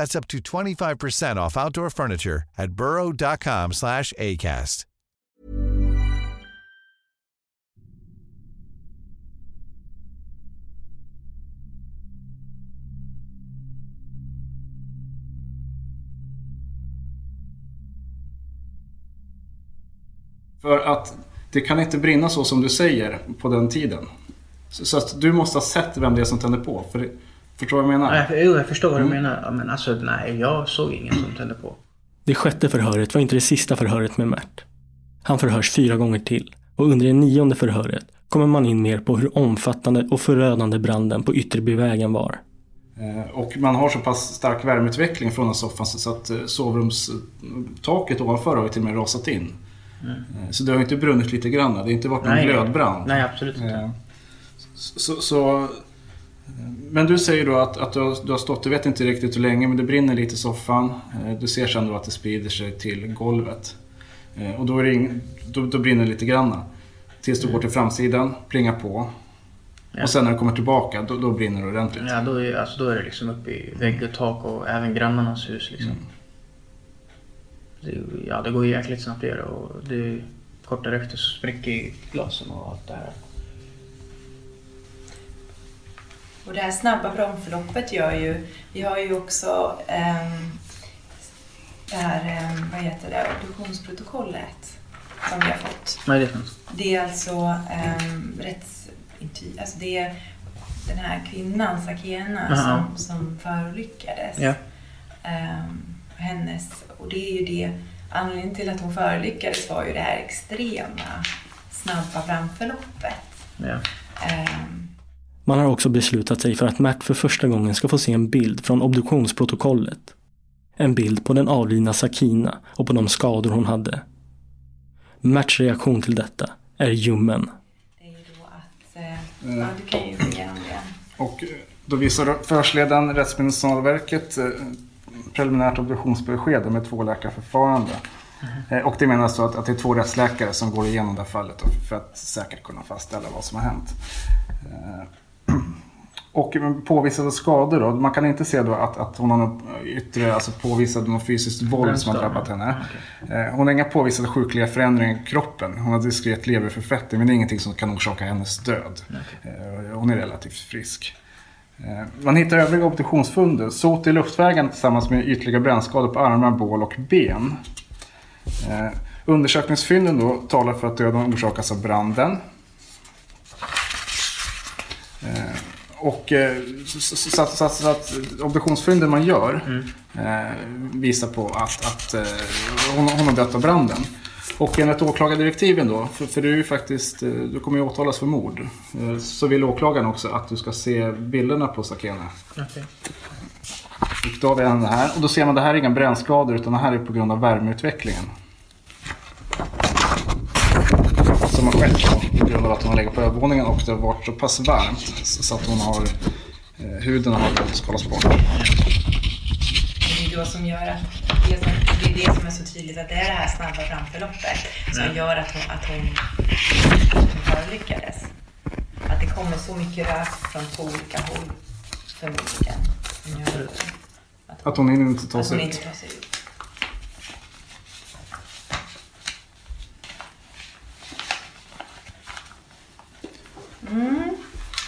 That's up to 25% off outdoor furniture at burrow.com slash ACAST. För att det kan inte brinna så som du säger på den tiden. Så, så att du måste ha sett vem det är som tände på. För, det förstår du vad jag menar? Nej, jo, jag förstår vad du menar. Ja, Men alltså, nej, jag såg ingen som tände på. Det sjätte förhöret var inte det sista förhöret med Mert. Han förhörs fyra gånger till och under det nionde förhöret kommer man in mer på hur omfattande och förödande branden på Ytterbyvägen var. Eh, Och man har så pass stark värmeutveckling från den soffan så att eh, sovrumstaket ovanför har ju till och med rasat in. Eh, Så det har ju inte brunnit lite grann. Det har inte varit någon glödbrand. Nej, absolut inte. Så, så, men du säger då att, att du, har, du har stått, du vet inte riktigt hur länge, men det brinner lite i soffan. Eh, Du ser sen då att det sprider sig till golvet. Eh, Och då, är det ing, då, då brinner det lite granna. Tills du går till framsidan, plingar på. Ja. Och sen när du kommer tillbaka, då, då brinner det ordentligt. Ja, då är, alltså, då är det liksom uppe i vägg och tak och även grannarnas hus liksom. Det, ja, det går jäkligt snabbt att göra och det kort därefter så spricker glasen och allt det här. Och det här snabba bromförloppet gör ju... Vi har ju också ehm, det här, ehm, vad heter det, obduktionsprotokollet som vi har fått. Nej, det sant. Det är alltså um, rättsintyg, alltså det är den här kvinnan, Sakena, Jaha. som, som förolyckades. Ja. Ehm, hennes, och det är ju det, anledningen till att hon förolyckades var ju det här extrema snabba framförloppet. Ja. Ehm, Man har också beslutat sig för att Mert för första gången ska få se en bild från obduktionsprotokollet. En bild på den avlidna Sakina och på de skador hon hade. Merts reaktion till detta är ljummen. det är ju då att, eh, ja du kan ju gå igenom det. Och eh, då visar förhörsledaren Rättsmedicinalverket eh, preliminärt obduktionsbesked med två läkarförfarande. Eh, Och det menas då att, att det är två rättsläkare som går igenom det här fallet då, för att säkert kunna fastställa vad som har hänt. Eh, Och påvisade skador då. Man kan inte se då att, att hon har något yttre, alltså påvisad något fysiskt våld som har drabbat henne. Eh, Hon har inga påvisade sjukliga förändringar i kroppen. Hon har diskret leverförfettning men det är ingenting som kan orsaka hennes död. Eh, Hon är relativt frisk. Eh, Man hittar övriga obduktionsfund. Sot i luftvägen tillsammans med ytliga brännskador på armar, bål och ben. Eh, Undersökningsfynden då talar för att döden orsakas av branden. Och eh, så, så, så, så, så att obduktionsfynden man gör eh, visar på att, att eh, hon, hon har dött av branden. Och enligt åklagardirektiven då, för, för du är faktiskt, eh, du kommer ju åtalas för mord. Eh, Så vill åklagaren också att du ska se bilderna på Sakena. Okej. Och då har vi den här. Och då ser man att det här är inga brännskador utan det här är på grund av värmeutvecklingen. Som har skett då, på grund av att hon har legat på övervåningen och det har varit så pass varmt så att hon har, eh, huden har skalats bort. Det är då som gör att det som det är det som är så tydligt att det är det här snabba framförloppet som Mm. gör att hon, att hon, att hon förolyckades. Att det kommer så mycket rök från två olika håll förmodligen. som gör Absolut. Att, hon hinner inte ta sig ut. inte tar sig ut. Mm.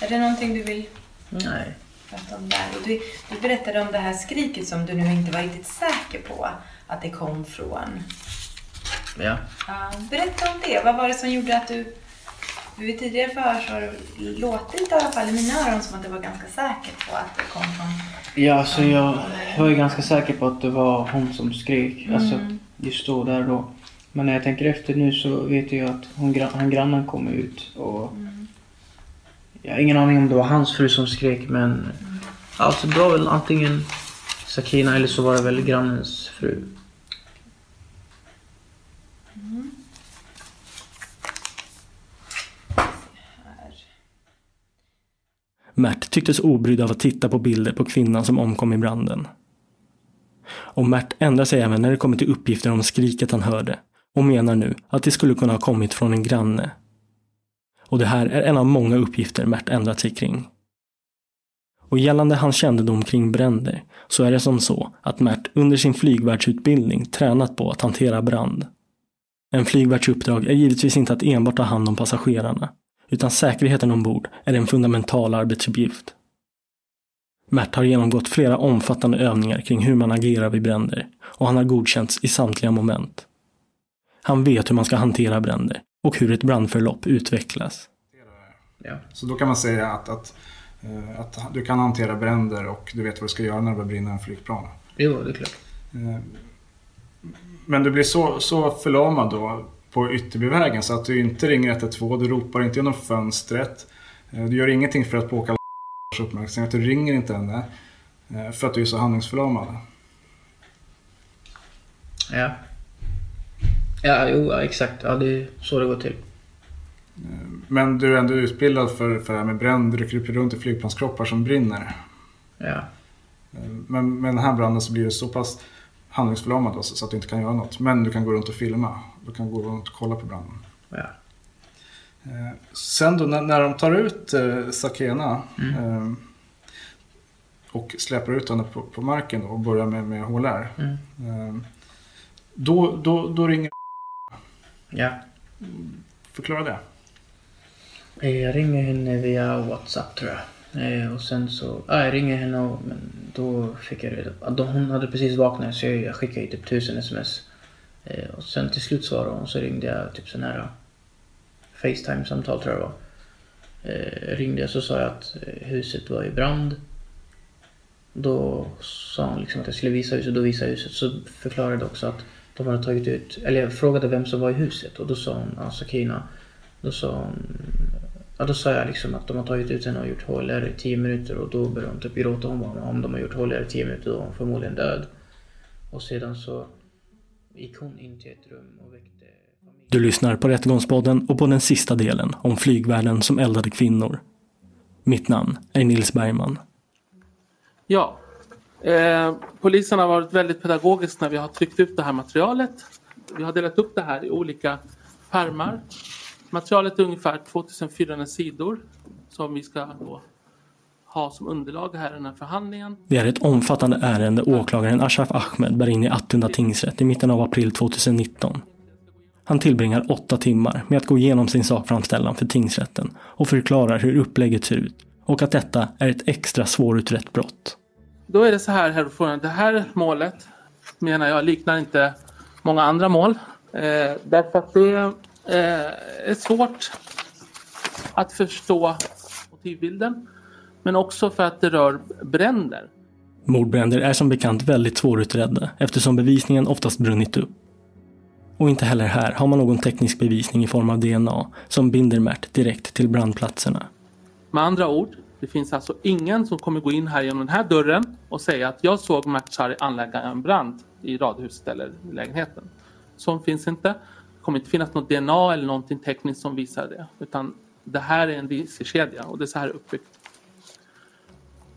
Är det någonting du vill Nej. prata om där? Och du, du berättade om det här skriket som du nu inte var riktigt säker på att det kom från. Ja. Ja, berätta om det. Vad var det som gjorde att du... Vid tidigare förhör så har det låtit i alla fall i mina öron som att det var ganska säkert på att det kom från... Ja, så jag var ju ganska säker på att det var hon som skrek. Alltså Mm. just då, där då. Men när jag tänker efter nu så vet jag att hon, han grannen kom ut och... Jag har ingen aning om det var hans fru som skrek men... Alltså det var väl antingen Sakina eller så var det väl grannens fru. Här. Mert tycktes obrydd av att titta på bilder på kvinnan som omkom i branden. Och Mert ändrar sig även när det kommer till uppgifter om skriket han hörde och menar nu att det skulle kunna ha kommit från en granne. Och det här är en av många uppgifter Mert ändrat sig kring. Och gällande hans kännedom kring bränder så är det som så att Mert under sin flygvärdsutbildning tränat på att hantera brand. En flygvärds uppdrag är givetvis inte att enbart ta hand om passagerarna utan säkerheten ombord är en fundamental arbetsuppgift. Mert har genomgått flera omfattande övningar kring hur man agerar vid bränder och han har godkänts i samtliga moment. Han vet hur man ska hantera bränder och hur ett brandförlopp utvecklas. Ja. Så då kan man säga att, att, eh, att du kan hantera bränder och du vet vad du ska göra när det börjar brinna en flygplan. Jo, det är klart. Eh, Men du blir så, så förlamad då på Ytterbyvägen så att du inte ringer 112, du ropar inte genom fönstret. Eh, Du gör ingenting för att påkalla uppmärksamhet, du ringer inte henne. För att du är så handlingsförlamad. Ja. Ja, jo, ja, exakt. Ja, det är så det går till. Men du är ändå utbildad för, för det här med bränder, du kryper runt i flygplanskroppar som brinner. Ja. Men med den här branden så blir du så pass handlingsförlamad då, så att du inte kan göra något. Men du kan gå runt och filma. Du kan gå runt och kolla på branden. Ja. Eh, Sen då när, när de tar ut eh, Sakena eh, och släpar ut henne på, på marken och börjar med, med HLR. Mm. Eh, då, då, då ringer... Ja. Förklara det. Eh, Jag ringer henne via WhatsApp tror jag. Eh, och sen så, ja, jag ringer henne och men då fick jag reda på hon hade precis vaknat så jag, skickade ju typ tusen sms. Eh, och sen till slut svarade hon så ringde jag typ sån här Facetime-samtal tror jag det var. Eh, ringde jag så sa jag att huset var i brand. Då sa hon liksom att jag skulle visa huset, då visade jag huset. Så förklarade jag också att de hade tagit ut, eller jag frågade vem som var i huset och då sa hon, ja Sakina. Då sa hon, ja då sa jag liksom att de har tagit ut henne och gjort HLR i 10 minuter och då började hon typ gråta. Hon bara, om de har gjort HLR i 10 minuter då är hon förmodligen död. Och sedan så gick hon in till ett rum och väckte familjen. Du lyssnar på Rättegångspodden och på den sista delen om flygvärden som eldade kvinnor. Mitt namn är Nils Bergman. Ja. Eh, polisen har varit väldigt pedagogisk när vi har tryckt ut det här materialet. Vi har delat upp det här i olika pärmar. Materialet är ungefär 2400 sidor som vi ska då ha som underlag här i den här förhandlingen. Det är ett omfattande ärende åklagaren Ashraf Ahmed bär in i Attunda tingsrätt i mitten av april 2019. Han tillbringar åtta timmar med att gå igenom sin sakframställan för tingsrätten och förklarar hur upplägget ser ut och att detta är ett extra svårutrett brott. Då är det så här, herr ordförande. Det här målet menar jag liknar inte många andra mål. Eh, därför att det eh, är svårt att förstå motivbilden. Men också för att det rör bränder. Mordbränder är som bekant väldigt svårutredda eftersom bevisningen oftast brunnit upp. Och inte heller här har man någon teknisk bevisning i form av DNA som binder Mert direkt till brandplatserna. Med andra ord, det finns alltså ingen som kommer gå in här genom den här dörren och säga att jag såg Matsari anlägga en brand i radhuset eller i lägenheten. Sånt finns inte. Det kommer inte finnas något DNA eller någonting tekniskt som visar det. Utan det här är en riskkedja och det är så här uppbyggt.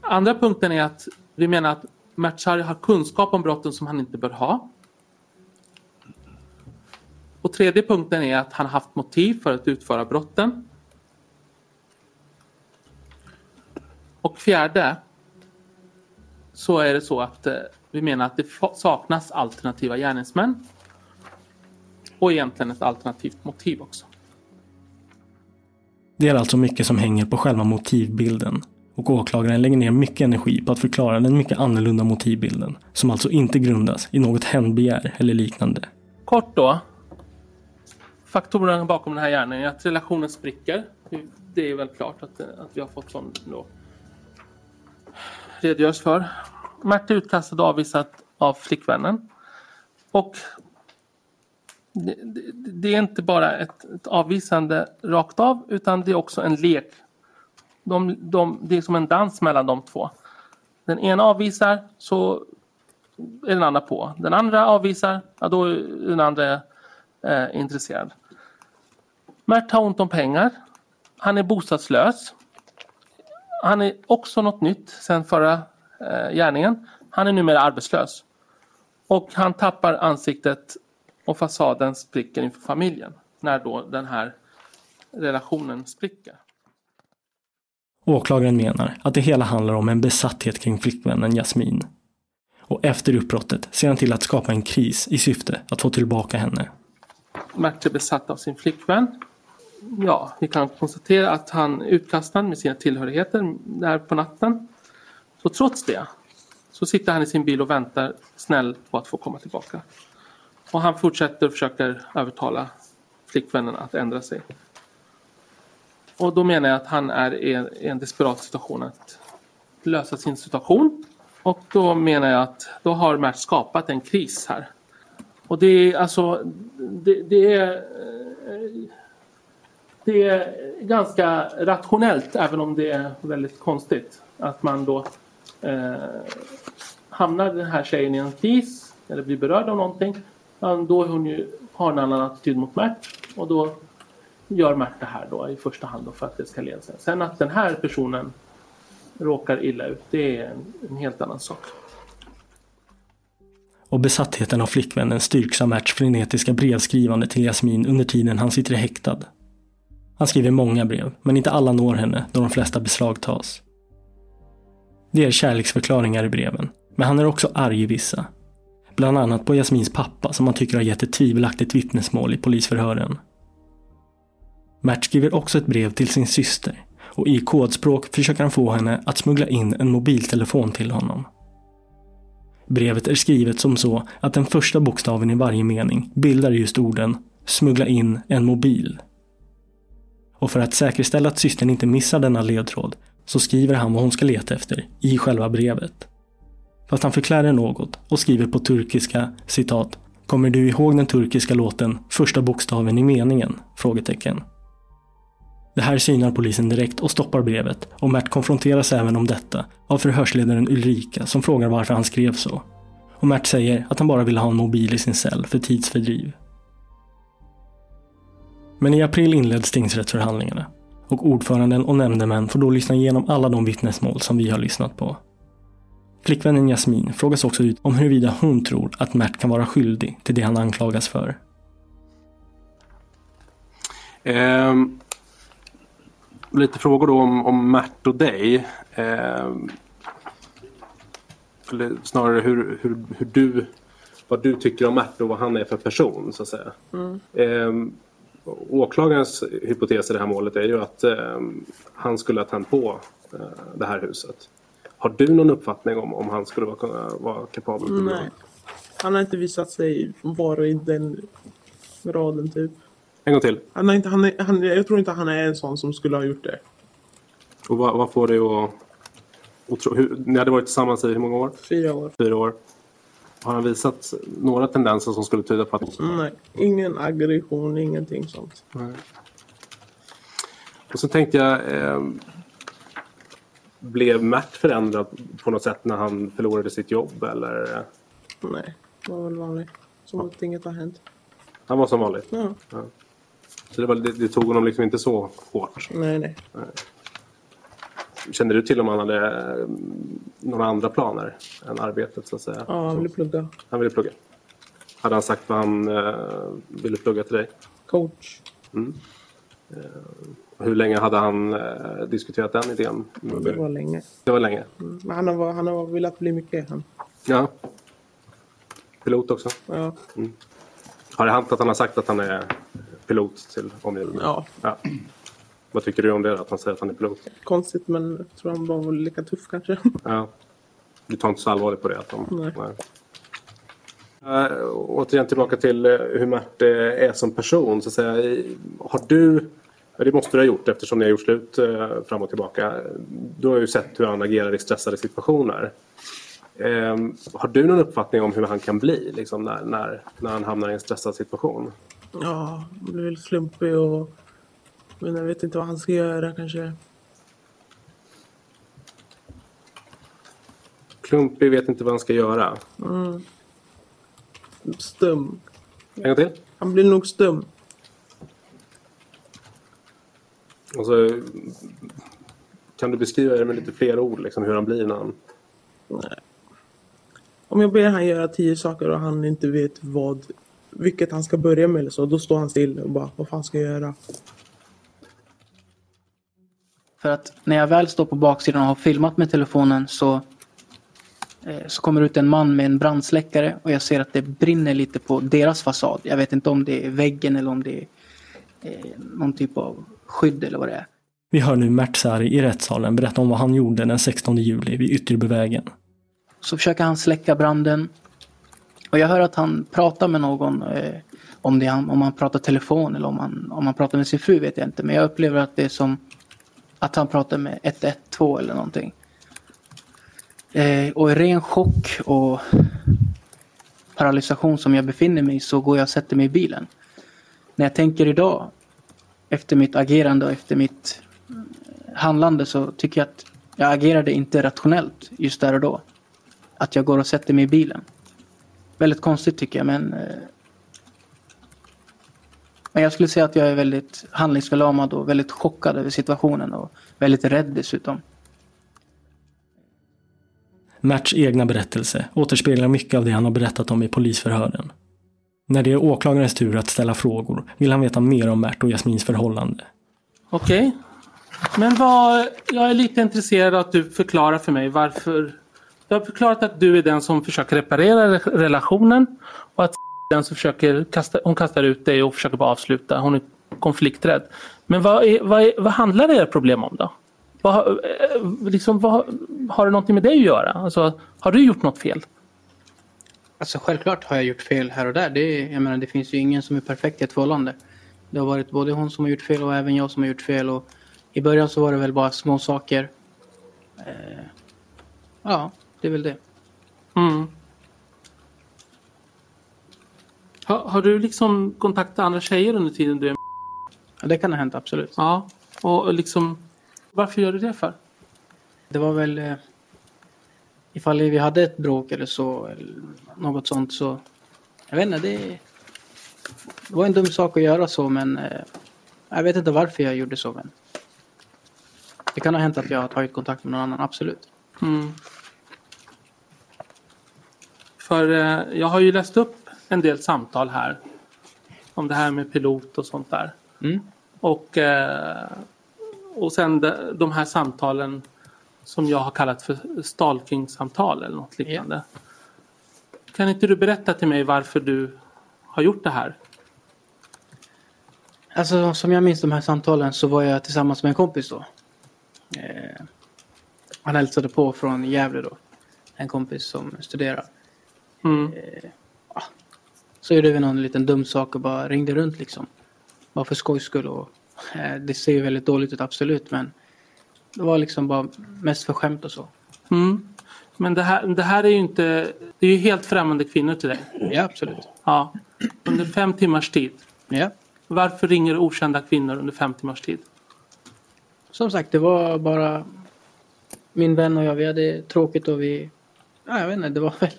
Andra punkten är att vi menar att Matsari har kunskap om brotten som han inte bör ha. Och tredje punkten är att han haft motiv för att utföra brotten. Och fjärde så är det så att eh, vi menar att det saknas alternativa gärningsmän. Och egentligen ett alternativt motiv också. Det är alltså mycket som hänger på själva motivbilden och åklagaren lägger ner mycket energi på att förklara den mycket annorlunda motivbilden som alltså inte grundas i något hämndbegär eller liknande. Kort då. Faktorerna bakom den här gärningen är att relationen spricker. Det är väl klart att, att vi har fått sån då redogörs för. Märta är utkastad och avvisad av flickvännen. Och det, det, det är inte bara ett, ett, avvisande rakt av utan det är också en lek. De, de, det är som en dans mellan de två. Den ena avvisar så är den andra på. Den andra avvisar, ja då är den andra eh, intresserad. Mert har ont om pengar. Han är bostadslös. Han är också något nytt sen förra eh, gärningen. Han är numera arbetslös. Och han tappar ansiktet och fasaden spricker inför familjen. När då den här relationen spricker. Åklagaren menar att det hela handlar om en besatthet kring flickvännen Jasmin. Och efter uppbrottet ser han till att skapa en kris i syfte att få tillbaka henne. Mert är besatt av sin flickvän ja, vi kan konstatera att han är utkastad med sina tillhörigheter där på natten. Så trots det så sitter han i sin bil och väntar snäll på att få komma tillbaka. Och han fortsätter och försöker övertala flickvännen att ändra sig. Och då menar jag att han är i en desperat situation att lösa sin situation. Och då menar jag att då har Mert skapat en kris här. Och det är alltså, det, det är eh, det är ganska rationellt även om det är väldigt konstigt att man då eh, hamnar den här tjejen i en kris eller blir berörd av någonting. Då är hon ju, har en annan attityd mot Mert och då gör Mert det här då i första hand då för att det ska leda sig. Sen att den här personen råkar illa ut, det är en, en helt annan sak. Och besattheten av flickvännen styrks av Merts frenetiska brevskrivande till Jasmin under tiden han sitter häktad. Han skriver många brev, men inte alla når henne då de flesta beslagtas. Det är kärleksförklaringar i breven, men han är också arg i vissa. Bland annat på Jasmins pappa som han tycker har gett ett tvivelaktigt vittnesmål i polisförhören. Mert skriver också ett brev till sin syster och i kodspråk försöker han få henne att smuggla in en mobiltelefon till honom. Brevet är skrivet som så att den första bokstaven i varje mening bildar just orden “smuggla in en mobil” Och för att säkerställa att systern inte missar denna ledtråd så skriver han vad hon ska leta efter i själva brevet. Fast han förklär det något och skriver på turkiska citat Kommer du ihåg den turkiska låten Första bokstaven i meningen? Frågetecken. Det här synar polisen direkt och stoppar brevet och Mert konfronteras även om detta av förhörsledaren Ulrika som frågar varför han skrev så. Och Mert säger att han bara ville ha en mobil i sin cell för tidsfördriv. Men i april inleds tingsrättsförhandlingarna och ordföranden och nämndemän får då lyssna igenom alla de vittnesmål som vi har lyssnat på. Flickvännen Jasmin frågas också ut om huruvida hon tror att Mert kan vara skyldig till det han anklagas för. Eh, lite frågor då om, om Mert och dig. Eh, eller snarare hur, hur, hur du, vad du tycker om Mert och vad han är för person så att säga. Mm. Eh, åklagarens hypotes i det här målet är ju att eh, han skulle ha tänt på eh, det här huset. Har du någon uppfattning om om han skulle vara, vara kapabel till Nej. Han har inte visat sig vara i den graden typ. En gång till. Han har inte, han är, han, jag tror inte han är en sån som skulle ha gjort det. Och vad, vad får dig att... Och hur, ni hade varit tillsammans i hur många år? Fyra år. Fyra år. Har han visat några tendenser som skulle tyda på att... Nej, ingen aggression, ingenting sånt. Nej. Och så tänkte jag... Eh, blev Mert förändrad på något sätt när han förlorade sitt jobb eller? Nej, var väl vanligt. Som ja. att inget har hänt. Han var som vanligt? Ja. ja. Så det, var, det, det, tog honom liksom inte så hårt? Nej, nej. nej. Kände du till om han hade mm, några andra planer än arbetet så att säga? Ja, han ville plugga. Han ville plugga. Hade han sagt vad han eh, ville plugga till dig? Coach. Hur länge hade han eh, diskuterat den idén? Det var länge. Det var länge. Mm. Men han har, han har velat bli mycket. Han. Ja. Pilot också. Ja. Har det hänt att han har sagt att han är pilot till omgivningen? ja, Ja. Vad tycker du om det? Att han säger att han är pilot? konstigt men jag tror han bara var lika tuff kanske. Ja. Du tar inte så allvarligt på det? Att de, Nej. Eh, återigen tillbaka till eh, hur Mert eh, är som person. Så att säga. Har du, det måste du ha gjort eftersom ni har gjort slut eh, fram och tillbaka. Du har ju sett hur han agerar i stressade situationer. Eh, har du någon uppfattning om hur han kan bli liksom, när, när, när han hamnar i en stressad situation? Ja, han blev väldigt klumpig och men jag vet inte vad han ska göra kanske. Klumpig, vet inte vad han ska göra. Stum. En gång till. Han blir nog stum. Och så, kan du beskriva det med lite fler ord, liksom, hur han blir när han... Om jag ber han göra tio saker och han inte vet vad, vilket han ska börja med eller så, då står han still och bara, vad fan ska jag göra? För att när jag väl står på baksidan och har filmat med telefonen så, eh, så kommer ut en man med en brandsläckare och jag ser att det brinner lite på deras fasad. Jag vet inte om det är väggen eller om det är eh, någon typ av skydd eller vad det är. Vi hör nu Mert Sari i rättssalen berätta om vad han gjorde den 16 juli vid Ytterbyvägen. Så försöker han släcka branden. Och jag hör att han pratar med någon. Eh, om, det, om han pratar telefon eller om han, om han pratar med sin fru vet jag inte. Men jag upplever att det är som att han pratar med 112 eller någonting. Eh, och i ren chock och paralysation som jag befinner mig i så går jag och sätter mig i bilen. När jag tänker idag efter mitt agerande och efter mitt eh, handlande så tycker jag att jag agerade inte rationellt just där och då. Att jag går och sätter mig i bilen. Väldigt konstigt tycker jag men eh, men jag skulle säga att jag är väldigt handlingsförlamad och väldigt chockad över situationen och väldigt rädd dessutom. Merts egna berättelse återspeglar mycket av det han har berättat om i polisförhören. När det är åklagarens tur att ställa frågor vill han veta mer om Mert och Jasmins förhållande. Okej. Men vad, jag är lite intresserad av att du förklarar för mig varför. Jag har förklarat att du är den som försöker reparera re- relationen och att den som försöker kasta, hon kastar ut dig och försöker bara avsluta. Hon är konflikträdd. Men vad, är, vad, är, vad handlar era problem om då? Vad, eh, liksom, vad, har det någonting med dig att göra? Alltså, har du gjort något fel? Alltså självklart har jag gjort fel här och där. Det, jag menar, det finns ju ingen som är perfekt i ett förhållande. Det har varit både hon som har gjort fel och även jag som har gjort fel. Och I början så var det väl bara små saker. Eh, ja, det är väl det. Mm. Har, har du liksom kontaktat andra tjejer under tiden du är Ja, det kan ha hänt absolut. Ja, och liksom varför gör du det för? Det var väl eh, ifall vi hade ett bråk eller så, eller något sånt så, jag vet inte, det, det var en dum sak att göra så men eh, jag vet inte varför jag gjorde så men det kan ha hänt att jag har tagit kontakt med någon annan, absolut. Mm. För eh, jag har ju läst upp en del samtal här om det här med pilot och sånt där. Mm. Och, eh, och sen de, de här samtalen som jag har kallat för stalking-samtal eller något liknande. Kan inte du berätta till mig varför du har gjort det här? Alltså som jag minns de här samtalen så var jag tillsammans med en kompis då. Eh, han hälsade på från Gävle då. En kompis som studerar. Mm. Så gjorde vi någon liten dum sak och bara ringde runt liksom. Bara för skojs skull och eh, det ser ju väldigt dåligt ut absolut men det var liksom bara mest för skämt och så. Mm. Men det här, det här är ju inte, det är ju helt främmande kvinnor till dig. Ja absolut. Ja. Under fem timmars tid. Ja. Varför ringer okända kvinnor under fem timmars tid? Som sagt det var bara min vän och jag vi hade tråkigt och vi, ja jag vet inte det var väl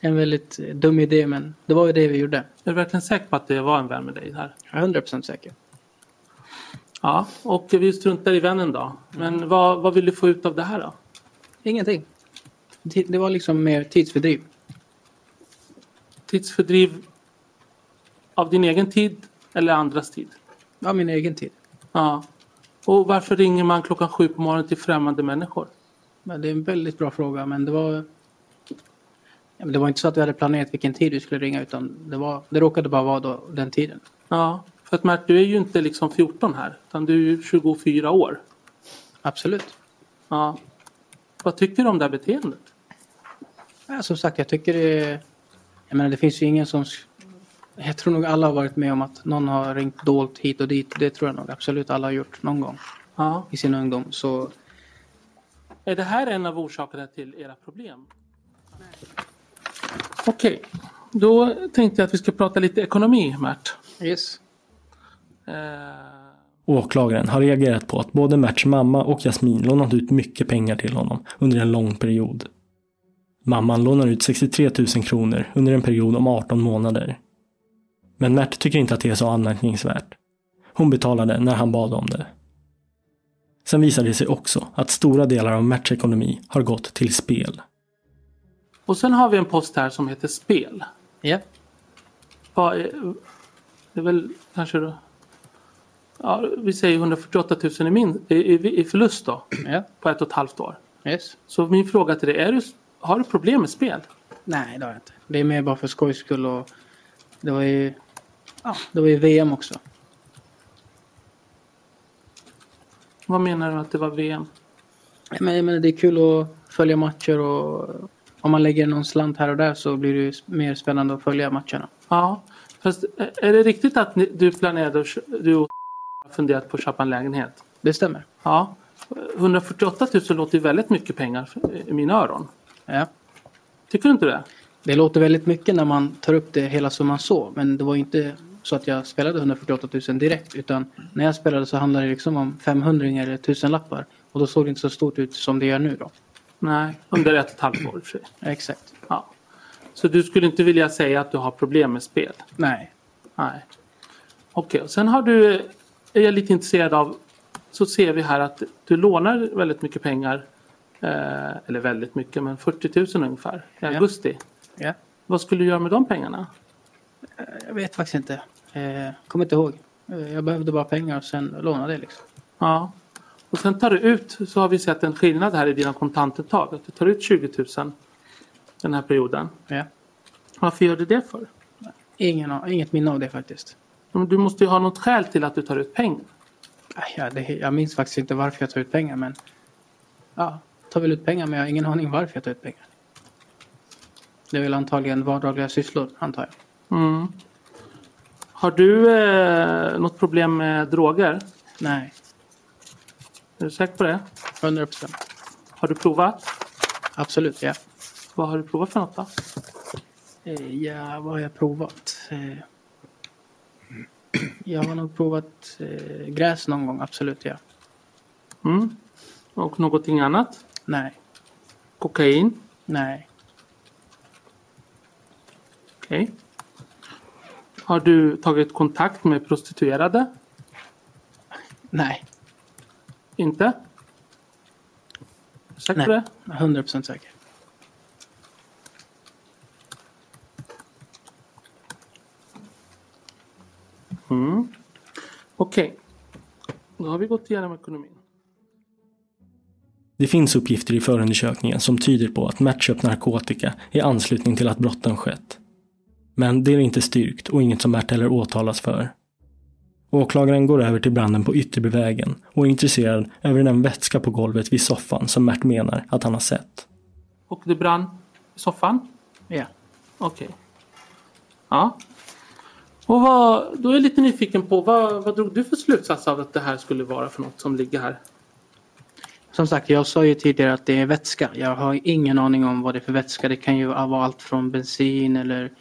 en väldigt dum idé men det var ju det vi gjorde. Är du verkligen säker på att det var en vän med dig här? Jag är 100% säker. Ja, och vi struntar i vännen då. Men vad, vad vill du få ut av det här då? Ingenting. Det var liksom mer tidsfördriv. Tidsfördriv Av din egen tid eller andras tid? Ja, min egen tid. Ja. Och varför ringer man klockan sju på morgonen till främmande människor? Men det är en väldigt bra fråga men det var ja, men det var inte så att vi hade planerat vilken tid vi skulle ringa utan det, var, det råkade bara vara då, den tiden. Ja, för att Mert, du är ju inte liksom 14 här utan du är ju 24 år. Absolut. Ja. Vad tycker du om det här beteendet? Ja, som sagt, jag tycker det... Jag menar, det finns ju ingen som... Jag tror nog alla har varit med om att någon har ringt dolt hit och dit. Det tror jag nog absolut alla har gjort någon gång Ja. i sin ungdom. Så Är det här en av orsakerna till era problem? Okej, då tänkte jag att vi ska prata lite ekonomi, Mert. yes. Eh, Åklagaren har reagerat på att både Merts mamma och Jasmin lånat ut mycket pengar till honom under en lång period. Mamman lånar ut 63 000 kronor under en period om 18 månader. Men Mert tycker inte att det är så anmärkningsvärt. Hon betalade när han bad om det. Sen visar det sig också att stora delar av Merts ekonomi har gått till spel. Och sen har vi en post här som heter spel. Ja. Vad är, det är väl kanske då, ja, vi säger 148 000 i, min, i, i, i förlust då Ja. på ett och ett halvt år. Yes. Så min fråga till dig, är du, har du problem med spel? Nej, det har jag inte. Det är mer bara för skojs skull och det var ju... Ja, det var ju VM också. Vad menar du att det var VM? Ja, Men jag menar, det är kul att följa matcher och om man lägger någon slant här och där så blir det ju mer spännande att följa matcherna. Ja, fast är är det riktigt att ni, du planerade du och funderat på att köpa en lägenhet? Det stämmer. Ja. 148 000 låter ju väldigt mycket pengar i mina öron. Ja. Tycker du inte det? Det låter väldigt mycket när man tar upp det hela som man så. Men det var ju inte så att jag spelade 148 000 direkt. Utan när jag spelade så handlade det liksom om 500 eller 1000 lappar. Och då såg det inte så stort ut som det gör nu då. Nej, under ett och ett halvt år. Exakt. Ja. Så du skulle inte vilja säga att du har problem med spel? Nej. Nej. Okej, och sen har du, är jag lite intresserad av, så ser vi här att du lånar väldigt mycket pengar. Eh, eller väldigt mycket, men 40 000 ungefär i augusti. Ja. Vad skulle du göra med de pengarna? Jag vet faktiskt inte. Eh, kommer inte ihåg. Eh, jag behövde bara pengar och sen lånade jag liksom. Ja. Och sen tar du ut, så har vi sett en skillnad här i dina kontantuttag. Att du tar ut 20 000 den här perioden. Ja. Varför gör du det för? Ingen, inget minne av det faktiskt. Men Du måste ju ha något skäl till att du tar ut pengar. Aj, Ja, det, jag minns faktiskt inte varför jag tar ut pengar men ja, tar väl ut pengar men jag har ingen aning varför jag tar ut pengar. Det är väl antagligen vardagliga sysslor antar jag. Mm. Har du eh, något problem med droger? Nej, Är du säker på det? 100 procent. Har du provat? Absolut, ja. Vad har du provat för något då? Eh, Ja, vad har jag provat? Eh, Jag har nog provat eh, gräs någon gång, absolut ja. Mm. Och någonting annat? Nej, Kokain? nej, Okej. Har du tagit kontakt med prostituerade? nej, Inte? Säker på det? 100 procent säker. Mm. Okej. Då har vi gått igenom ekonomin. Det finns uppgifter i förundersökningen som tyder på att Mert köpt narkotika i anslutning till att brotten skett. Men det är inte styrkt och inget som Mert heller åtalas för. Åklagaren går över till branden på Ytterbyvägen och är intresserad över den vätska på golvet vid soffan som Mert menar att han har sett. Och det brann i soffan? Ja. Okej. Ja. Och vad, då är jag lite nyfiken på vad, vad drog du för slutsats av att det här skulle vara för något som ligger här? Som sagt, jag sa ju tidigare att det är vätska. Jag har ingen aning om vad det är för vätska. Det kan ju vara allt från bensin eller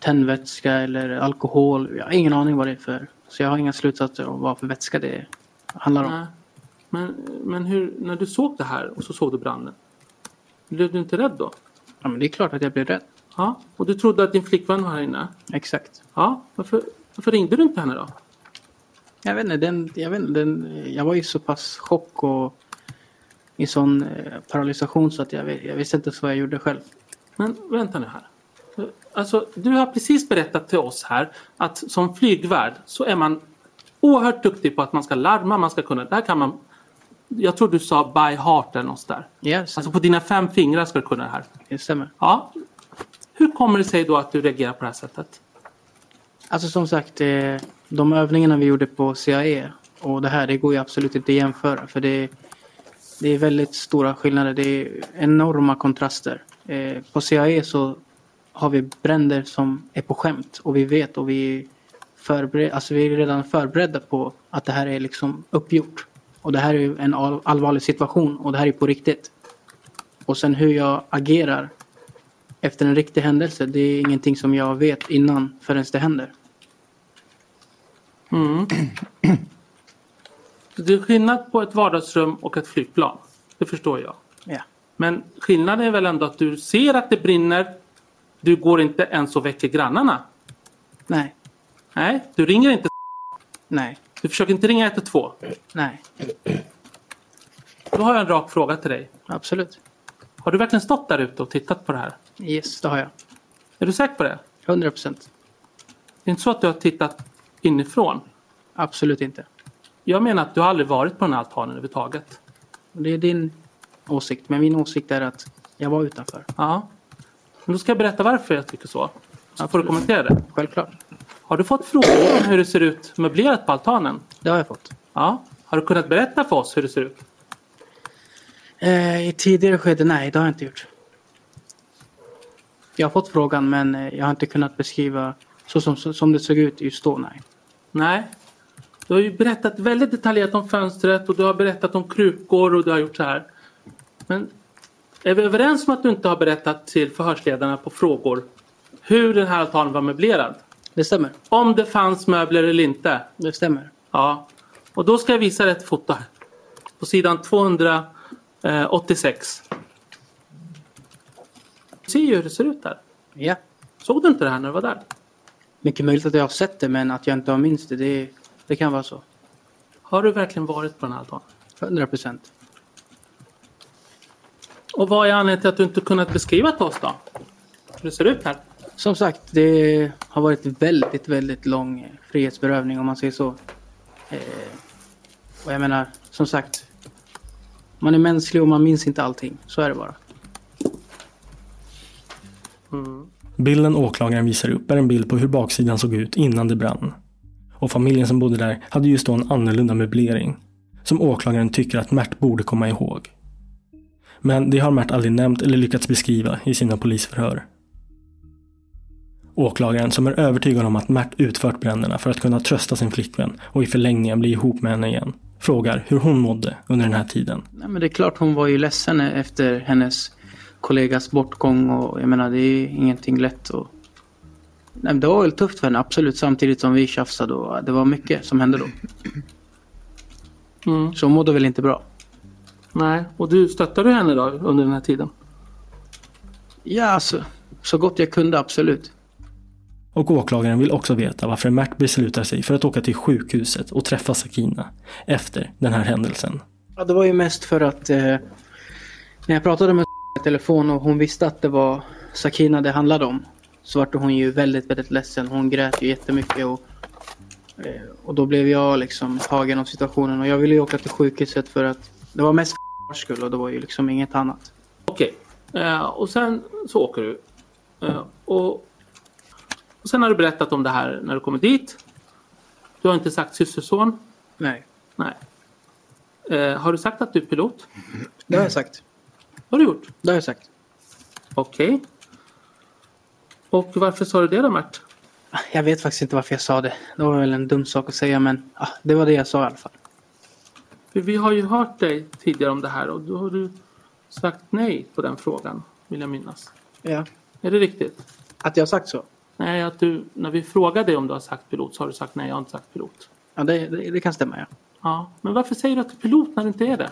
tändvätska eller alkohol. Jag har ingen aning vad det är för. Så jag har inga slutsatser om vad för vätska det handlar om. Nej. Men, men hur, när du såg det här och så såg du branden. Blev du inte rädd då? Ja, men det är klart att jag blir rädd. Ja. Och du trodde att din flickvän var här inne? Exakt. Ja. Varför, varför ringde du inte henne då? Jag vet inte, den, jag, vet inte den, jag var i så pass chock och i sån eh, paralysation så att jag, jag visste inte ens vad jag gjorde själv. Men vänta nu här. Alltså, du har precis berättat till oss här att som flygvärd så är man oerhört duktig på att man ska larma, man ska kunna, där kan man jag tror du sa by heart eller något där. Yes. Alltså på dina fem fingrar ska du kunna det här. Det stämmer. Ja. Hur kommer det sig då att du reagerar på det här sättet? Alltså som sagt, eh, de övningarna vi gjorde på CIA och det här, det går ju absolut inte att jämföra. För det, det är väldigt stora skillnader. Det är enorma kontraster. Eh, På CIA så har vi bränder som är på skämt och vi vet och vi, förbered, alltså vi är redan förberedda på att det här är liksom uppgjort. Och det här är en all, allvarlig situation och det här är på riktigt. Och sen hur jag agerar efter en riktig händelse, det är ingenting som jag vet innan förrän det händer. Mm. Det är skillnad på ett vardagsrum och ett flygplan. Det förstår jag. Ja. Men skillnaden är väl ändå att du ser att det brinner. Du går inte ens och väcker grannarna. Nej. Nej, du ringer inte. Nej. Du försöker inte ringa 112. Nej. Då har jag en rak fråga till dig. Absolut. Har du verkligen stått där ute och tittat på det här? Yes, det har jag. Är du säker på det? 100 procent. Det är inte så att du har tittat inifrån? Absolut inte. Jag menar att du har aldrig varit på den här altanen överhuvudtaget. Det är din åsikt, men min åsikt är att jag var utanför. Ja. Men då ska jag berätta varför jag tycker så. Så får du kommentera det. Självklart. Har du fått frågor om hur det ser ut möblerat på altanen? Det har jag fått. Ja. Har du kunnat berätta för oss hur det ser ut? Eh, I tidigare skede, nej, det har jag inte gjort. Jag har fått frågan, men eh, jag har inte kunnat beskriva så som, så, som det såg ut just då, nej. Nej. Du har ju berättat väldigt detaljerat om fönstret och du har berättat om krukor och du har gjort så här. Men är vi överens om att du inte har berättat till förhörsledarna på frågor hur den här altanen var möblerad? Det stämmer. Om det fanns möbler eller inte? Det stämmer. Ja. Och då ska jag visa dig ett foto här. På sidan 286. Du ser ju hur det ser ut där. Ja. Såg du inte det här när du var där? Mycket möjligt att jag har sett det, men att jag inte har minst det, det, det kan vara så. Har du verkligen varit på den här altanen? 100 procent. Och vad är anledningen till att du inte kunnat beskriva till oss då? Hur det ser ut här? Som sagt, det har varit väldigt, väldigt lång frihetsberövning om man säger så. Eh, och jag menar, som sagt, man är mänsklig och man minns inte allting. Så är det bara. Bilden åklagaren visar upp är en bild på hur baksidan såg ut innan det brann. Och familjen som bodde där hade just då en annorlunda möblering. Som åklagaren tycker att Mert borde komma ihåg. Men det har Mert aldrig nämnt eller lyckats beskriva i sina polisförhör. Åklagaren, som är övertygad om att Mert utfört bränderna för att kunna trösta sin flickvän och i förlängningen bli ihop med henne igen, frågar hur hon mådde under den här tiden. Nej, men det är klart hon var ju ledsen efter hennes kollegas bortgång och jag menar det är ingenting lätt. Och... Nej, det var väl tufft för henne absolut samtidigt som vi tjafsade och det var mycket som hände då. Mm. Så hon mådde väl inte bra. Nej, och du stöttade henne då under den här tiden? Ja, alltså, så gott jag kunde absolut. Och åklagaren vill också veta varför Mert beslutar sig för att åka till sjukhuset och träffa Sakina efter den här händelsen. Ja, det var ju mest för att eh, när jag pratade med i telefon och hon visste att det var Sakina det handlade om så vart hon ju väldigt, väldigt ledsen. Hon grät ju jättemycket och, eh, och då blev jag liksom tagen av situationen och jag ville ju åka till sjukhuset för att det var mest skull och det var ju liksom inget annat. Okej. Eh, och sen så åker du. Eh, och, och sen har du berättat om det här när du kommer dit. Du har inte sagt systerson. Nej, Nej. Eh, har du sagt att du är pilot? det har jag sagt. Vad har du gjort? Det har jag sagt. Okej. Och varför sa du det då Mert? Jag vet faktiskt inte varför jag sa det. Det var väl en dum sak att säga men ah, det var det jag sa i alla fall. För vi har ju hört dig tidigare om det här och då har du sagt nej på den frågan. Vill jag minnas. Ja. Är det riktigt? Att jag har sagt så? Nej, att du, när vi frågade dig om du har sagt pilot så har du sagt nej, jag har inte sagt pilot. Ja, det, det, det kan stämma ja. Ja, men varför säger du att du är pilot när du inte är det?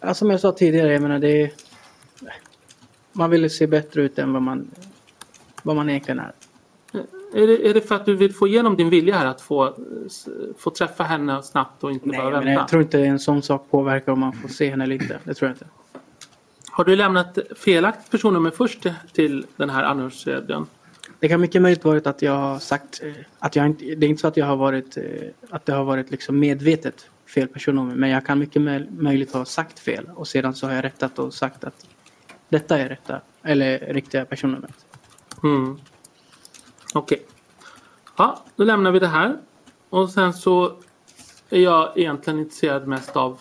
Ja, som jag sa tidigare, jag menar det är... Man vill se bättre ut än vad man, vad man egentligen är. Är det, är det för att du vill få igenom din vilja här att få, få träffa henne snabbt och inte Nej, bara men vänta? jag tror inte en sån sak påverkar om man får se henne eller inte. Det tror jag inte. Har du lämnat felaktigt personnummer först till den här anhörigstödjaren? Det kan mycket möjligt varit att jag har sagt att jag inte, det är inte så att jag har varit, att det har varit liksom medvetet fel personnummer. Men jag kan mycket möjligt ha sagt fel och sedan så har jag rättat och sagt att detta är rätta eller riktiga personnumret. Mm. Okej. Okay. Ja, då lämnar vi det här. Och sen så är jag egentligen intresserad mest av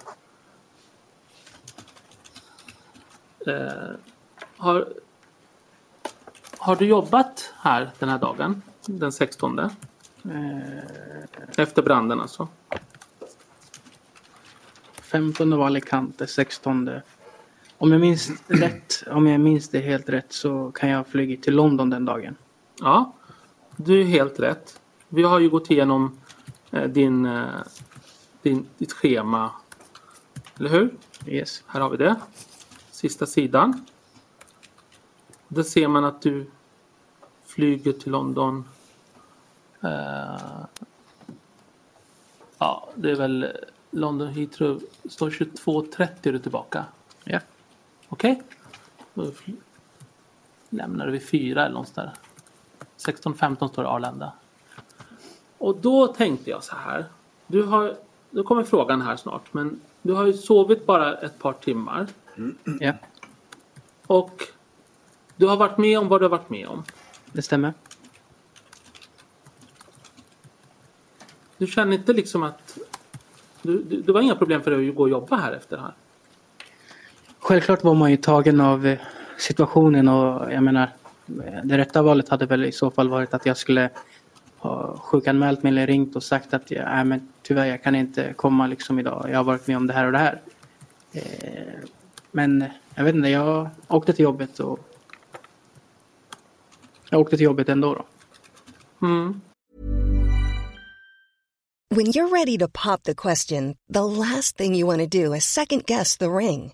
eh, har, har du jobbat här den här dagen? Den 16? Eh. Efter branden alltså? 15 var Alicante, 16. Om jag minns rätt, om jag minns det helt rätt så kan jag ha flugit till London den dagen. Ja, du är helt rätt. Vi har ju gått igenom eh, din, eh, din, ditt schema. Eller hur? Yes. Här har vi det. Sista sidan. Där ser man att du flyger till London. Uh, ja, det är väl London Heathrow. står 22.30 är du tillbaka. Ja. Okej. Okay. Då lämnar vi fyra eller någonstans där. 16.15 står Arlanda. Och då tänkte jag så här. Du har, då kommer frågan här snart. Men du har ju sovit bara ett par timmar. Mm. Ja. Och du har varit med om vad du har varit med om. Det stämmer. Du känner inte liksom att du, du, det var inga problem för dig att gå och jobba här efter det här? Självklart var man ju tagen av eh, situationen och jag menar det rätta valet hade väl i så fall varit att jag skulle ha sjukanmält mig eller ringt och sagt att jag, äh, men tyvärr jag kan inte komma liksom idag. Jag har varit med om det här och det här. Eh, men jag vet inte, jag åkte till jobbet och jag åkte till jobbet ändå då. Mm. When you're ready to pop the question, the last thing you want to do is second guess the ring.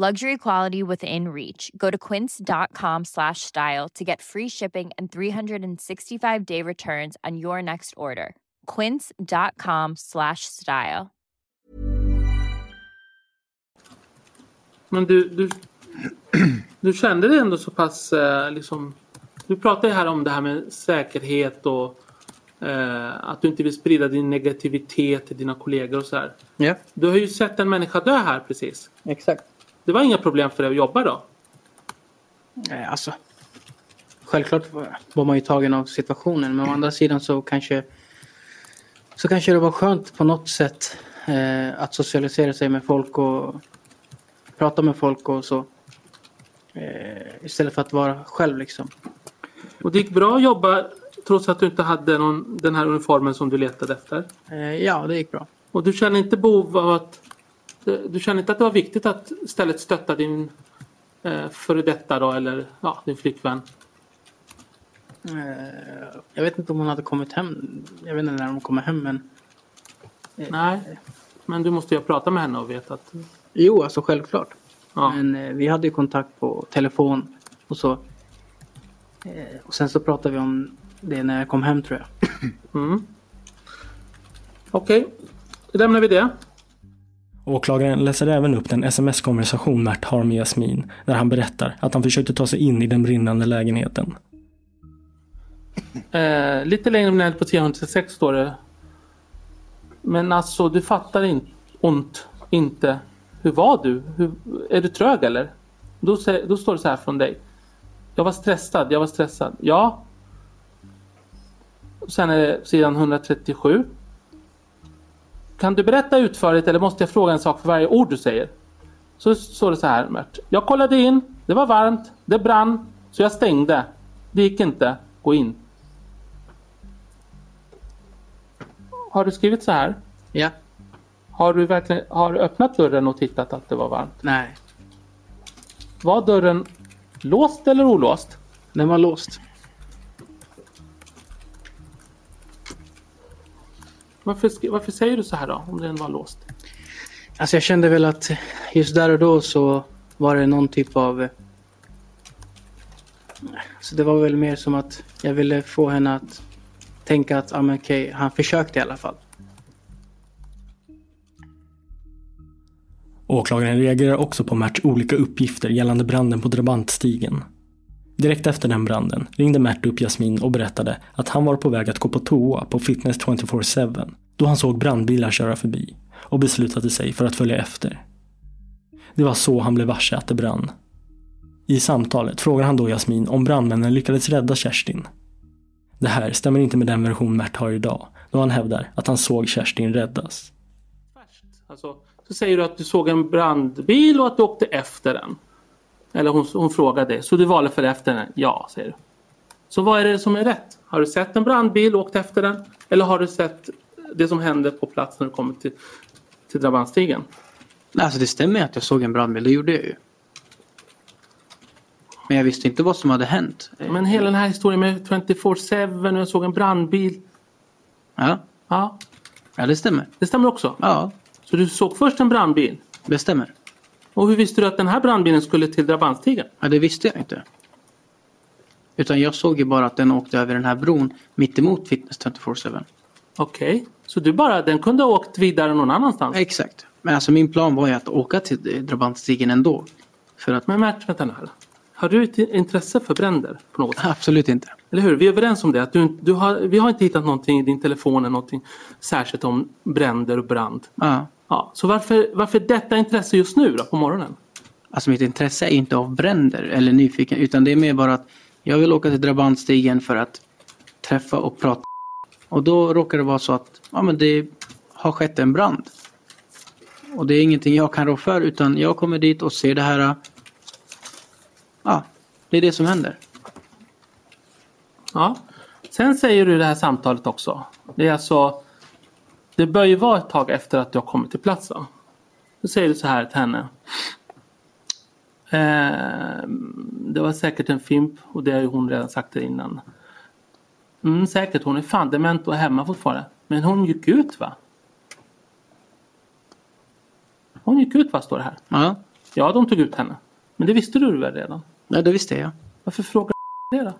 Luxury quality within reach. Go to quince.com slash style to get free shipping and 365-day returns on your next order. quince.com slash style. Men du, du, du kände dig ändå så pass eh, liksom... Du pratar ju här om det här med säkerhet och eh, att du inte vill sprida din negativitet till dina kollegor och så här. Ja. Du har ju sett en människa dö här precis. Exakt. Det var inga problem för dig att jobba då? Nej, alltså. Självklart var man ju tagen av situationen men å andra sidan så kanske så kanske det var skönt på något sätt eh, att socialisera sig med folk och prata med folk och så. Eh, istället för att vara själv liksom. Och det gick bra att jobba trots att du inte hade någon, den här uniformen som du letade efter? Eh, ja, det gick bra. Och du känner inte behov av att... Du känner inte att det var viktigt att istället stötta din eh, före detta då, eller ja, din flickvän? Eh, jag vet inte om hon hade kommit hem. Jag vet inte när hon kommer hem men... Eh, Nej, men du måste ju prata med henne och veta att... Jo, alltså självklart. Ja. Men eh, vi hade ju kontakt på telefon och så. Eh, och sen så pratade vi om det när jag kom hem tror jag. Mm. Okej, då lämnar vi det. Åklagaren läser även upp den sms-konversation Mert har med Jasmin där han berättar att han försökte ta sig in i den brinnande lägenheten. Eh, lite längre ner på 336 står det. Men alltså, du fattar in, ont inte. Hur var du? Hur, är du trög eller? Då, då står det så här från dig. Jag var stressad, jag var stressad. Ja. Sen är det sidan 137. Kan du berätta utförligt eller måste jag fråga en sak för varje ord du säger? Så står det så här Mert. Jag kollade in, det var varmt, det brann, så jag stängde. Det gick inte, gå in. Har du skrivit så här? Ja. Har du verkligen har du öppnat dörren och tittat att det var varmt? Nej. Var dörren låst eller olåst? Den var låst. Varför, varför säger du så här då? Om den var låst? Alltså jag kände väl att just där och då så var det någon typ av... Så det var väl mer som att jag ville få henne att tänka att, ah, men okej, han försökte i alla fall. Åklagaren reagerar också på Merts olika uppgifter gällande branden på Drabantstigen. Direkt efter den branden ringde Mert upp Jasmin och berättade att han var på väg att gå på toa på Fitness 24-7 då han såg brandbilar köra förbi och beslutade sig för att följa efter. Det var så han blev varse att det brann. I samtalet frågar han då Jasmin om brandmännen lyckades rädda Kerstin. Det här stämmer inte med den version Mert har idag, då han hävdar att han såg Kerstin räddas. Alltså, så säger du att du såg en brandbil och att du åkte efter den. Eller hon, hon frågade så du valde för efter den? Ja, säger du. Så vad är det som är rätt? Har du sett en brandbil och åkt efter den? Eller har du sett det som hände på plats när du kommer till, till Drabantstigen? Alltså det stämmer att jag såg en brandbil, det gjorde jag ju. Men jag visste inte vad som hade hänt. Men hela den här historien med 24-7 och jag såg en brandbil. Ja. Ja. Ja, det stämmer. Det stämmer också? Ja. Så du såg först en brandbil? Det stämmer. Och hur visste du att den här brandbilen skulle till Drabantstigen? Ja, det visste jag inte. Utan jag såg ju bara att den åkte över den här bron mitt emot Fitness 24-7. Okej, så du bara, den kunde ha åkt vidare någon annanstans? Exakt. Men alltså min plan var ju att åka till Drabantstigen ändå. För att... Men Mert, vänta nu här. Har du ett intresse för bränder på något sätt? Absolut inte. Eller hur? Vi är överens om det. Att du, du har, vi har inte hittat någonting i din telefon eller någonting särskilt om bränder och brand. Ja. Ja, så varför, varför detta intresse just nu då på morgonen? Alltså mitt intresse är inte av bränder eller nyfiken. Utan det är mer bara att jag vill åka till Drabantstigen för att träffa och prata. Och då råkar det vara så att ja, men det har skett en brand. Och det är ingenting jag kan rå för utan jag kommer dit och ser det här. Ja, det är det som händer. Ja. Sen säger du det här samtalet också. Det är alltså Det bör ju vara ett tag efter att du har kommit till plats va? Då säger du så här till henne. Eh, det var säkert en fimp och det har ju hon redan sagt det innan. Mm, säkert, hon är fan dement och hemma fortfarande. Men hon gick ut va? Hon gick ut va, står det här. Ja. Ja, de tog ut henne. Men det visste du väl redan? Ja, det visste jag. Varför frågar du det då?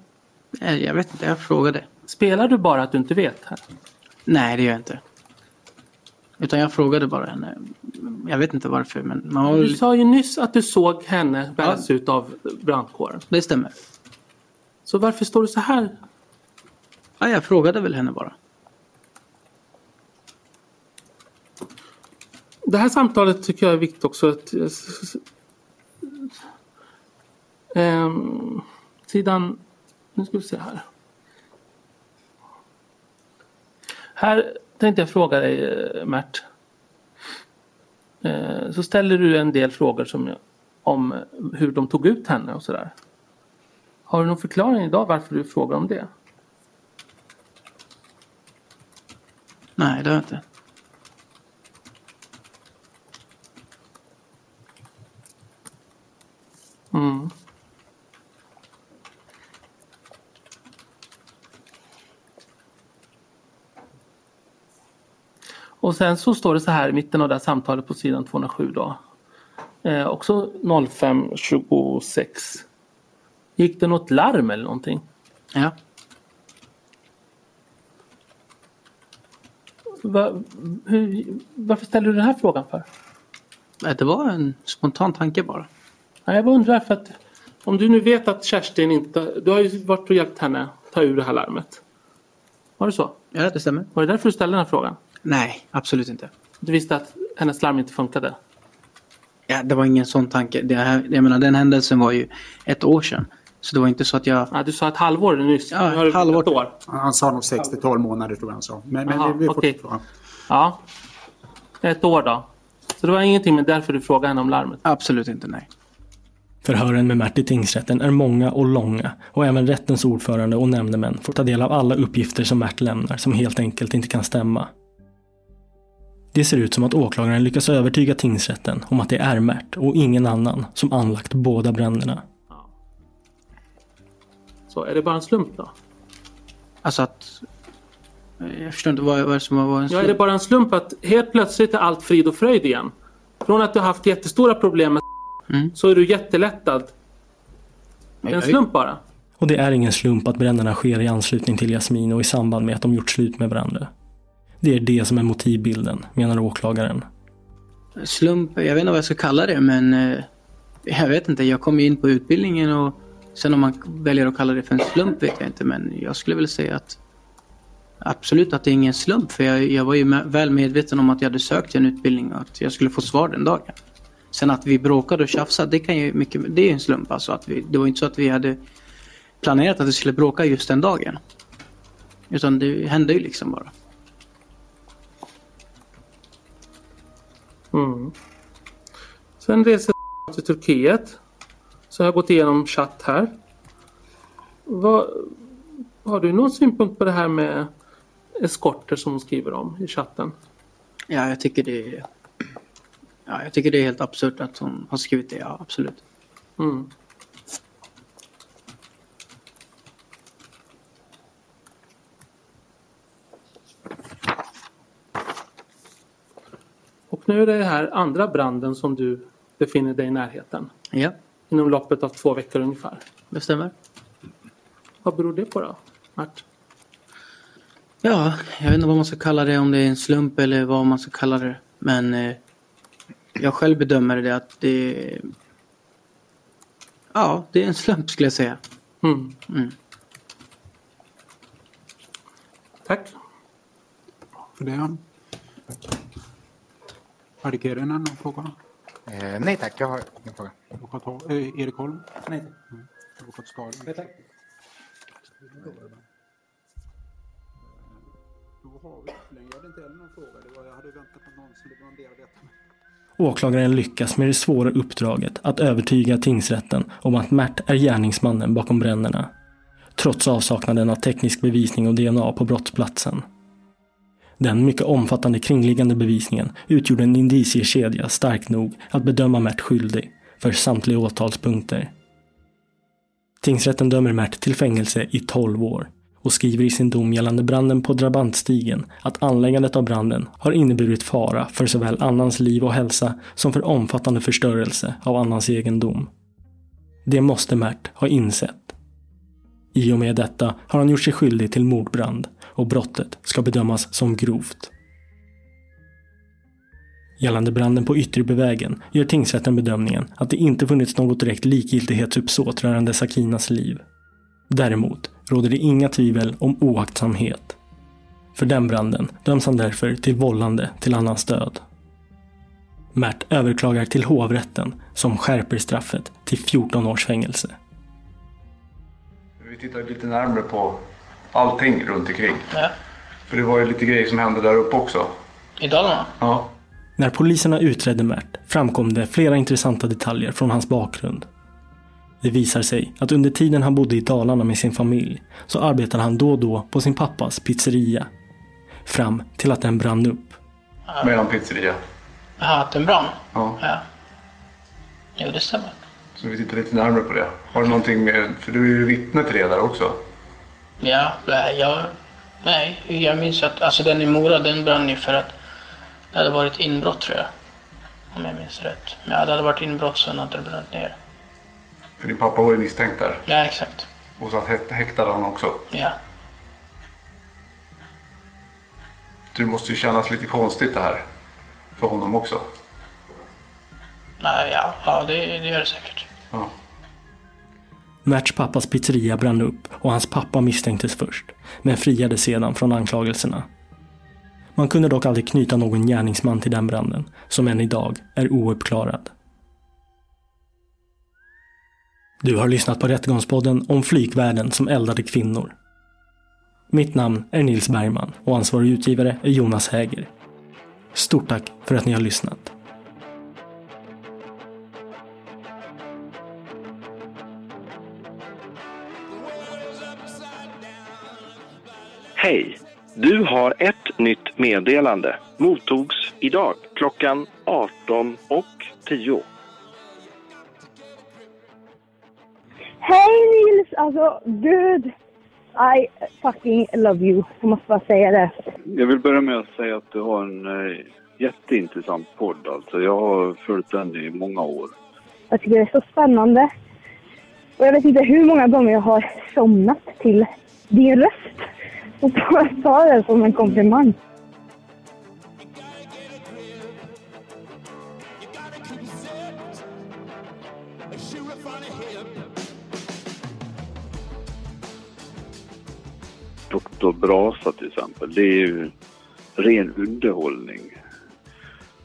Nej, Jag vet inte, jag frågade. Spelar du bara att du inte vet här? Nej, det gör jag inte. Utan jag frågade bara henne. Jag vet inte varför men man var Du sa ju nyss att du såg henne bäras ut av brandkåren. Det stämmer. Så varför står du så här? Ja, jag frågade väl henne bara. Det här samtalet tycker jag är viktigt också. Att, Ehm, sidan... Nu ska vi se här. Här tänkte jag fråga dig eh, Mert. Eh, så ställer du en del frågor som, om hur de tog ut henne och sådär. Har du någon förklaring idag varför du frågar om det? Nej, det har jag inte. Mm. Och sen så står det så här i mitten av det här samtalet på sidan 207 då. Eh, också 0526. Gick det något larm eller någonting? Ja. Va, hur, varför ställer du den här frågan för? Nej, Det var en spontan tanke bara. Jag bara undrar för att om du nu vet att Kerstin inte... Du har ju varit och hjälpt henne ta ur det här larmet. Var det så? Ja, det stämmer. Var det därför du ställde den här frågan? Nej, absolut inte. Du visste att hennes larm inte funkade? Ja, det var ingen sån tanke. Det här, jag menar, den händelsen var ju ett år sedan. Så det var inte så att jag... Ja, du sa ett halvår nyss. Ja, ett halvår. Ett år. Han sa nog 6 till 12 månader tror jag han sa. Men, men Jaha, vi, vi förklara. Ja. Ett år då. Så det var ingenting med därför du frågade henne om larmet? Absolut inte, nej. Förhören med Mert i tingsrätten är många och långa och även rättens ordförande och nämndemän får ta del av alla uppgifter som Mert lämnar som helt enkelt inte kan stämma. Det ser ut som att åklagaren lyckas övertyga tingsrätten om att det är Mert och ingen annan som anlagt båda bränderna. Så är det bara en slump då? Alltså att... Jag förstår inte vad, vad det som var en Ja, slump. är det bara en slump att helt plötsligt är allt frid och fröjd igen? Från att du har haft jättestora problem med så är du jättelättad. Det är en slump bara. Och det är ingen slump att bränderna sker i anslutning till Jasmin och i samband med att de gjort slut med varandra. Det är det som är motivbilden, menar åklagaren. Slump, jag vet inte vad jag ska kalla det men... Eh, jag vet inte, jag kom ju in på utbildningen och sen om man väljer att kalla det för en slump vet jag inte men jag skulle väl säga att Absolut att det är ingen slump för jag, jag var ju med, väl medveten om att jag hade sökt en utbildning och att jag skulle få svar den dagen. Sen att vi bråkade och tjafsade, det kan ju mycket, det är ju en slump alltså. Att vi, det var inte så att vi hade planerat att vi skulle bråka just den dagen. Utan det hände ju liksom bara. Mm. Sen reser till Turkiet. Så jag har gått igenom chatt här. Vad, har du någon synpunkt på det här med eskorter som hon skriver om i chatten? Ja, jag tycker det är... Ja, jag tycker det är helt absurt att hon har skrivit det, ja absolut. Mm. Och nu är det här andra branden som du befinner dig i närheten. Ja, Inom loppet av två veckor ungefär. det stämmer. Vad beror det på då? Mart? Ja, jag vet inte vad man ska kalla det, om det är en slump eller vad man ska kalla det. Men eh, jag själv bedömer det att det Ja, det är en slump skulle jag säga. Mm. Mm. Tack. För det. Kirinen, någon fråga? Eh, nej tack, jag har ingen fråga. Advokat Hol- eh, Erik Holm? Nej. Mm. Advokat Stalin? Nej tack. Då har vi ytterligare, jag hade inte heller någon fråga. Det var, jag hade väntat på någon som det var en bearbetare. Åklagaren lyckas med det svåra uppdraget att övertyga tingsrätten om att Mert är gärningsmannen bakom bränderna. Trots avsaknaden av teknisk bevisning och DNA på brottsplatsen. Den mycket omfattande kringliggande bevisningen utgjorde en indiciekedja stark nog att bedöma Mert skyldig för samtliga åtalspunkter. Tingsrätten dömer Mert till fängelse i 12 år och skriver i sin dom gällande branden på Drabantstigen att anläggandet av branden har inneburit fara för såväl annans liv och hälsa som för omfattande förstörelse av annans egendom. Det måste Mert ha insett. I och med detta har han gjort sig skyldig till mordbrand och brottet ska bedömas som grovt. Gällande branden på Ytterbyvägen gör tingsrätten bedömningen att det inte funnits något direkt likgiltighetsuppsåt rörande Sakinas liv. Däremot råder det inga tvivel om oaktsamhet. För den branden döms han därför till vållande till annans död. Mert överklagar till hovrätten som skärper straffet till 14 års fängelse. Tittar lite närmare på allting runt omkring. Ja. För det var ju lite grejer som hände där uppe också. I Dalarna? Ja. När poliserna utredde Mert framkom det flera intressanta detaljer från hans bakgrund. Det visar sig att under tiden han bodde i Dalarna med sin familj så arbetade han då och då på sin pappas pizzeria. fram till att den brann upp. Mellan pizzeria. Jaha, att den brann? Ja. Ja. Jo, det stämmer. Så vi tittar lite närmare på det. Har du någonting med, för du är ju vittne till det där också. Ja, jag, nej, jag minns att alltså den i Mora den brann ju för att det hade varit inbrott tror jag. Om jag minns rätt. Men ja, det hade varit inbrott så hade det brunnit ner. För din pappa var ju misstänkt där. Ja, exakt. Och så häktade han också. Ja. Det måste ju kännas lite konstigt det här. För honom också. Nej, ja, ja det, det gör det säkert. Merts pappas pizzeria brann upp och hans pappa misstänktes först, men friades sedan från anklagelserna. Man kunde dock aldrig knyta någon gärningsman till den branden, som än idag är ouppklarad. Du har lyssnat på Rättegångspodden om flygvärden som eldade kvinnor. Mitt namn är Nils Bergman och ansvarig utgivare är Jonas Häger. Stort tack för att ni har lyssnat. Hej! Du har ett nytt meddelande. Mottogs idag klockan 18 och 10. Hej Nils! Alltså, gud. I fucking love you. Jag måste bara säga det. Jag vill börja med att säga att du har en eh, jätteintressant podd. Alltså. Jag har följt den i många år. Jag tycker det är så spännande. Och jag vet inte hur många gånger jag har somnat till din röst. Och bara ta det som en komplimang. Doktor Brasa till exempel. Det är ju ren underhållning.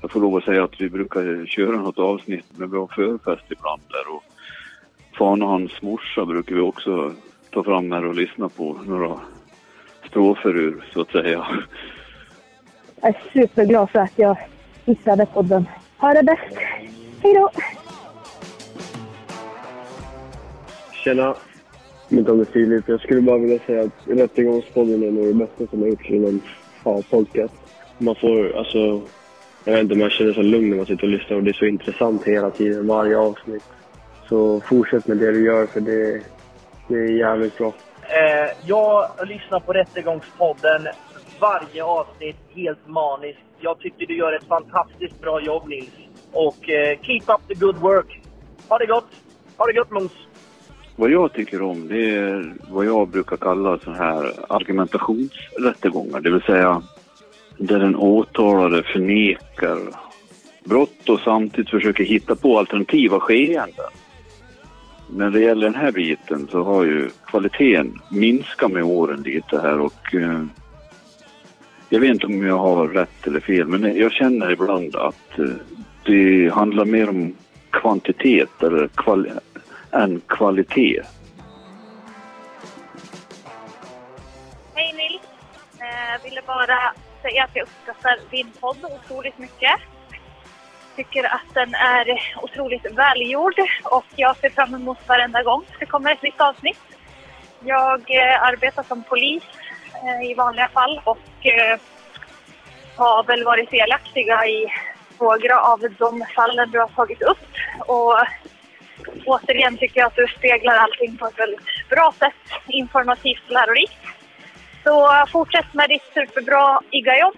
Jag får lov att säga att vi brukar köra något avsnitt med har förfest ibland där. Och Fan och hans morsa brukar vi också ta fram här och lyssna på några strofer ur, så att säga. Jag är superglad för att jag hittade podden. Ha det bäst. Hej då! Tjena! Mitt namn är Filip. Jag skulle bara vilja säga att Rättegångspodden är nog det bästa som har gjorts inom ja, podcast. Man får, alltså, jag vet inte, man känner sig lugn när man sitter och lyssnar och det är så intressant hela tiden, varje avsnitt. Så fortsätt med det du gör för det, det är jävligt bra. Eh, jag lyssnar på Rättegångspodden varje avsnitt helt maniskt. Jag tycker du gör ett fantastiskt bra jobb Nils. Och eh, keep up the good work. Ha det gott! Ha det gott Måns! Vad jag tycker om det är vad jag brukar kalla så här argumentationsrättegångar. Det vill säga där den åtalade förnekar brott och samtidigt försöker hitta på alternativa skeenden. När det gäller den här biten så har ju kvaliteten minskat med åren lite här och eh, jag vet inte om jag har rätt eller fel men jag känner ibland att eh, det handlar mer om kvantitet eller kvali än kvalitet. Hej Nils! Eh, jag ville bara säga att jag uppskattar din podd otroligt mycket. Tycker att den är otroligt välgjord och jag ser fram emot varenda gång det kommer ett nytt avsnitt. Jag eh, arbetar som polis eh, i vanliga fall och eh, har väl varit delaktiga i några av de fallen du har tagit upp. Och återigen tycker jag att du speglar allting på ett väldigt bra sätt, informativt och lärorikt. Så fortsätt med ditt superbra IGA-jobb.